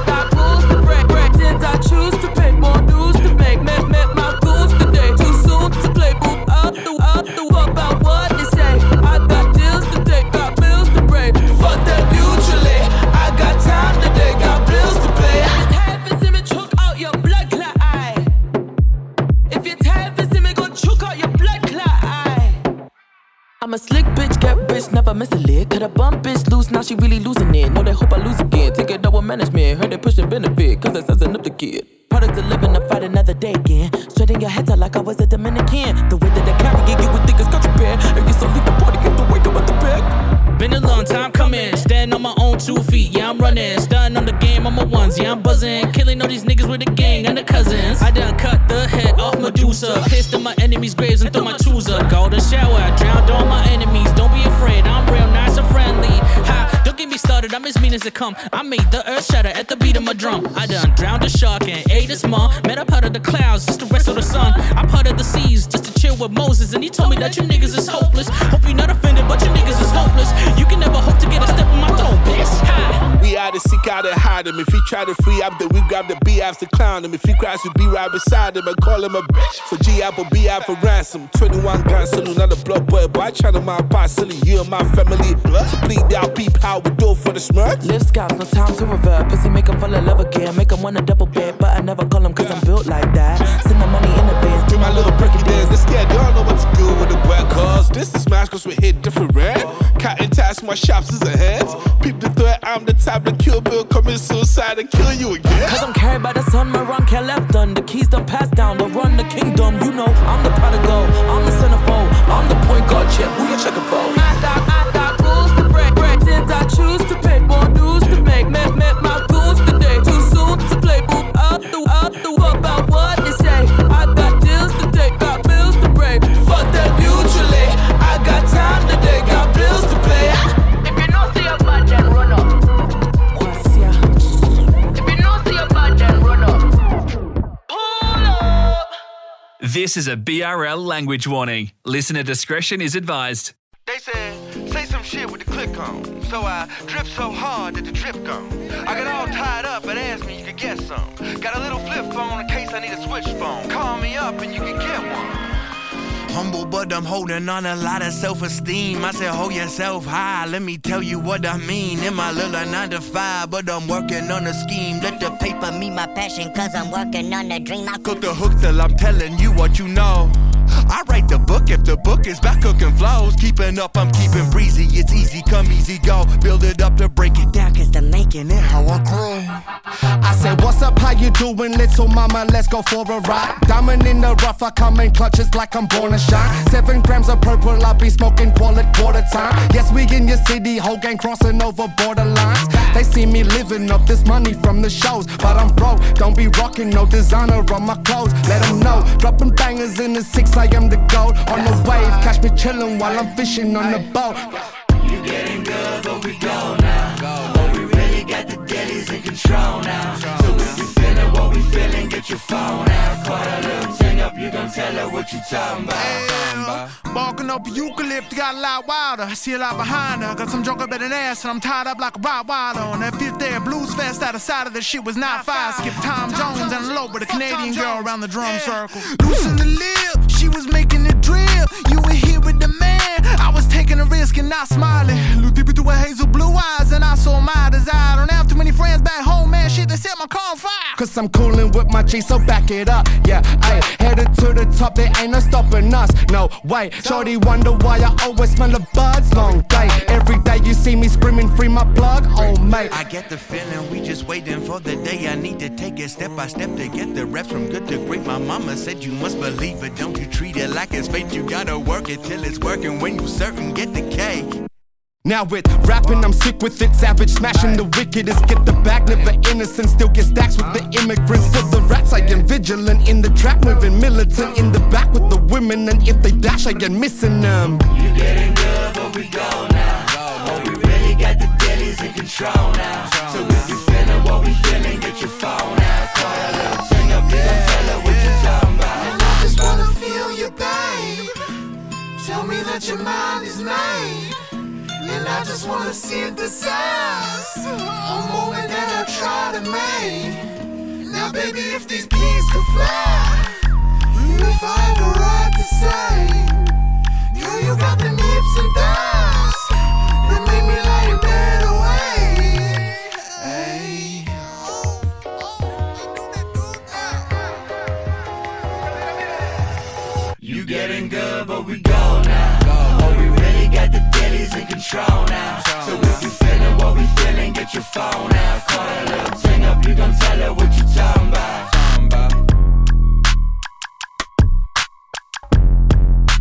I choose to pay more dues to make, met, met my goons today. Too soon to play, boop out the, out the, about what they say. I got deals to take, got bills to break. Fuck that mutually. I got time today, got bills to pay. If it's half as me choke out your blood clot eye. If it's half as me go choke out your blood clot eye. I'm a slick bitch, get rich, never miss a lick. Cut a bum bitch loose, now she really losing it. Know they hope management, heard they pushing benefit, cause that's sizing up the kid. Product of living to fight another day again. Straighten your head out like I was a Dominican. The way that I carry it, you would think it's contraband. And get so leave the party, get the wake up at the back. Been a long time coming, stand on my own two feet. Yeah, I'm running, stunning on the game, I'm a ones. Yeah, I'm buzzing, killing all these niggas with the gang and the cousins. I done cut the head off Medusa, pissed in my enemies' graves and throw my tools up. Golden shower, I drowned all my enemies. Started, I'm as mean as it come. I made the earth shatter at the beat of my drum. I done drowned a shark and ate a small. Met up out of the clouds, just the rest of the sun. I parted the seas just to chill with Moses, and he told me that you niggas is hopeless. Hope you're not offended, but you niggas to seek out and hide him. If he try to free up, then we grab the beehives to clown him. If he cries, we be right beside him and call him a bitch. So G Apple be out for ransom. 21 guns, salute, not a blood boy, but I try to my pot silly. You and my family. So bleed out, peep how we do for the smirk. Live scouts, no time to revert. Pussy make 'em fall in love again. Make 'em wanna double bed, but I never call 'em cause I'm built like that. Send the money in the bins, Do my little bricky dance. They're scared, they don't know what to do with the wet cause. This is smash cause we hit different red. Cutting ties, my shops is a hands. Peep the threat, I'm the type to kill Bill, commit suicide and kill you again. Cause I'm carried by the sun, my run can't left done. The keys done passed down, the run the kingdom. You know, I'm the prodigal, I'm the centerfold, I'm the point guard champ. Who you checking for? I got, I got rules to break, break. Since I choose This is a BRL language warning. Listener discretion is advised. They said, say some shit with the click on. So I drip so hard that the drip gone. I got all tied up and asked me you could get some. Got a little flip phone in case I need a switch phone. Call me up and you can get one. Humble, but I'm holding on a lot of self esteem. I said, hold yourself high. Let me tell you what I mean. In my little nine to five, but I'm working on a scheme. Let the paper meet my passion, cause I'm working on a dream. I cook the hook till I'm telling you what you know. I write the book if the book is back cooking flows. Keeping up, I'm keeping breezy. It's easy, come easy, go. Build it up to break it down, cause the making it how I grow. I said, What's up? How you doing, little mama? Let's go for a ride. Diamond in the rough, I come in clutches like I'm born to shine. Seven grams of purple, I be smoking bullet quarter time. Yes, we in your city, whole gang crossing over borderlines. See me living off this money from the shows, but I'm broke. Don't be rocking no designer on my clothes. Let them know, dropping bangers in the six, I am the gold. On the wave, catch me chilling while I'm fishing on the boat. You getting good, but we go now. But we really got the deadies in control now. So if you feeling what we feeling, get your phone out. Call a little ting up, you gon' tell her what you talking about. Barking up eucalypt, got a lot wilder. I see a lot behind her. Got some drunk up in an ass, and I'm tied up like a Rottweiler. On that fifth day of blues fest, out of sight of the shit was not fire. Skip Tom Jones and low with a Canadian girl around the drum circle. Loosen the lip, she was making it drill. You were here with the man. I was taking a risk and not smiling. Looked deep into her hazel blue eyes, and I saw my desire. Don't have too many friends back home, man. Shit, they set my car on fire. Cause I'm coolin' with my G, so back it up. Yeah, ayy, headed to the top, there ain't no stopping us. No way. Shorty wonder why I always smell the buds. Long day. Every day you see me screaming, free my plug. Oh, mate. I get the feeling we just waiting for the day I need to take it step by step to get the reps from good to great. My mama said you must believe it, don't you treat it like it's fate. You gotta work it till it's working. When you certain, get the cake. Now with rapping, I'm sick with it. Savage smashing the wickedest. Get the bag, never innocent. Still get stacks with the immigrants. For the rats, I am vigilant in the trap, moving militant in the back with the women. And if they dash, I get missing them. You getting good, but we go now. Oh, we really got the deadies in control now. So See. A moment that I try to make. Now, baby, if these peas could fly, if I had the right to say, girl, you got them hips and thighs in control now. So if you feeling what we feeling, get your phone out. Call little up, you gon' tell her what you talking about.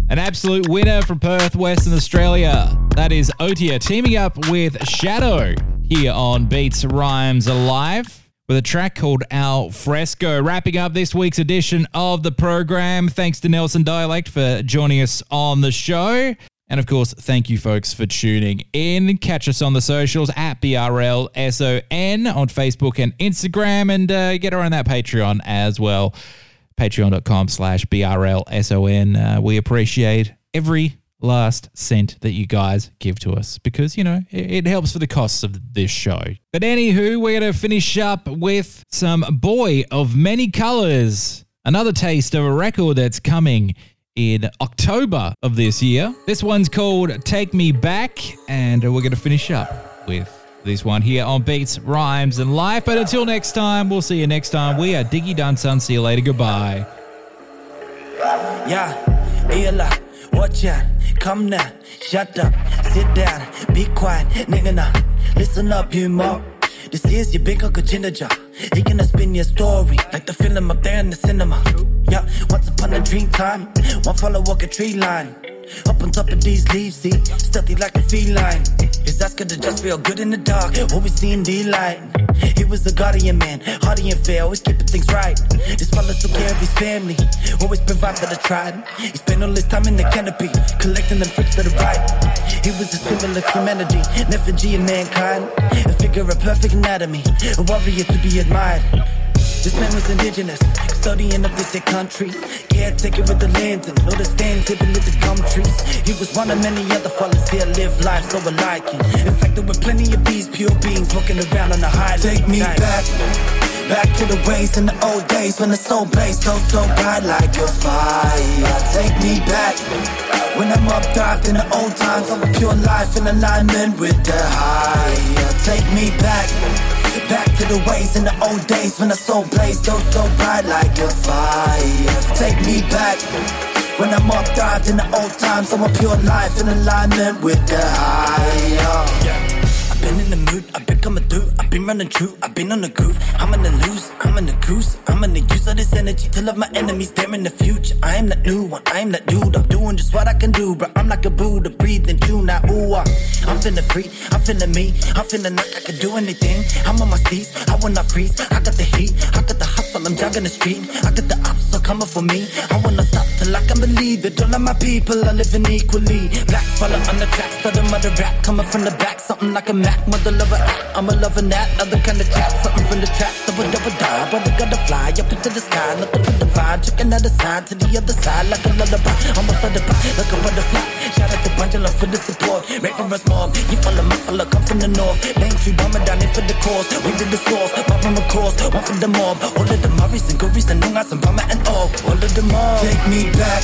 An absolute winner from Perth, Western Australia. That is Otiuh teaming up with Shadow here on Beats Rhymes Alive with a track called Alfresco. Wrapping up this week's edition of the program. Thanks to Nelson Dialect for joining us on the show. And of course, thank you folks for tuning in. Catch us on the socials at BRLSON on Facebook and Instagram and uh, get around that Patreon as well. Patreon.com slash BRLSON. Uh, we appreciate every last cent that you guys give to us because, you know, it, it helps for the costs of this show. But anywho, we're going to finish up with some Boy of Many Colours, another taste of a record that's coming in October of this year. This one's called Take Me Back, and we're going to finish up with this one here on Beats, Rhymes, and Life. But until next time, we'll see you next time. We are Diggy Dunsun. See you later. Goodbye. Yeah, Ella, watch out, come now, shut up, sit down, be quiet, nigga now, listen up, you mo. This is your big uncle Ginger. He gonna spin your story like the film up there in the cinema. Yeah, once upon a dream time, one follow walk a tree line. Up on top of these leaves, see, stealthy like a feline. His ass could just feel good in the dark, always seeing the light. He was a guardian man, hardy and fair, always keeping things right. This fella took care of his family, always provide for the tribe. He spent all his time in the canopy, collecting them fruits to the right. He was a symbol of humanity, an effigy of mankind, a figure of perfect anatomy, a warrior to be admired. This man was indigenous, custodian of this country. Caretaker with the land and know the stand tipping with the gum trees. He was one of many other fellas here, live life so alike. In fact, there were plenty of these pure beings walking around on the high. Take me back, back to the ways in the old days when the soul blazed so so bright like a fire. Take me back. When I'm updived in the old times, I'm a pure life in alignment with the higher. Take me back. Back to the ways in the old days when the soul blazed so so bright like a fire. Take me back. When I'm up dived in the old times, I'm a pure life in alignment with the higher. I've been in the mood, I've coming through, I've been running true, I've been on the groove. I'm gonna lose, I'm gonna cruise, I'm gonna use all this energy to love my enemies. They're in the future. I am that new one, I am that dude. I'm doing just what I can do, bro. I'm like a Buddha, breathing tune now. Ooh, ah. I'm feeling free, I'm feeling me, I'm feeling like I can do anything. I'm on my steez, I not freeze. I got the heat, I got the hustle, I'm jogging the street. I got the ops, so coming for me. I wanna stop till I can believe that all of my people are living equally. Black fella on the track, for the mother rap coming from the back, something like a Mac, mother lover act. I'm a loving that other kind of chat, something from the trap, double double die. Brother gotta fly up into the sky, nothing but the vibe, checking out the side to the other side like a lullaby. I'm a butterfly, like a butterfly. Shout out to Bangela for the support. Right for us mob, you follow my fella, come from the north. Main tree bomber down in for the cause. We did the source, pop on the course, one for the mob. All of the And all. All of them all. Take me back.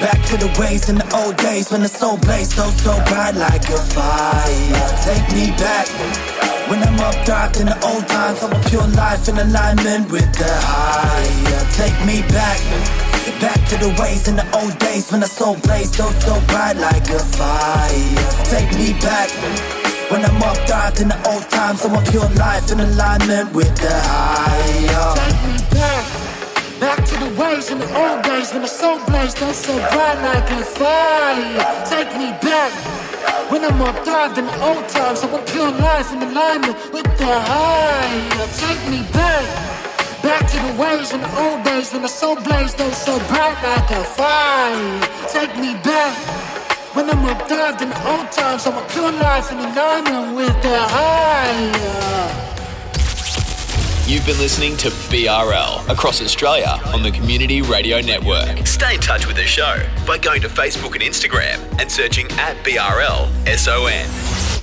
Back to the ways in the old days when the soul blazed so so bright like a fire. Take me back. When I'm up dived in the old times, I'm a pure life in alignment with the higher. Take me back. Back to the ways in the old days when the soul blazed so so bright like a fire. Take me back. When I'm up dived in the old times, I'm pure life in alignment with the higher. Take me back. Back to the ways in the old days when the soul blazed so so bright like a fire. Take me back. When I'm up dived in the old times, I want pure life in alignment with the high. Take me back, back to the ways in the old days when the soul blazed oh so bright like a fire. Take me back. When I'm up dived in the old times, I want pure life in alignment with the high. You've been listening to BRL across Australia on the Community Radio Network. Stay in touch with the show by going to Facebook and Instagram and searching at BRL SON.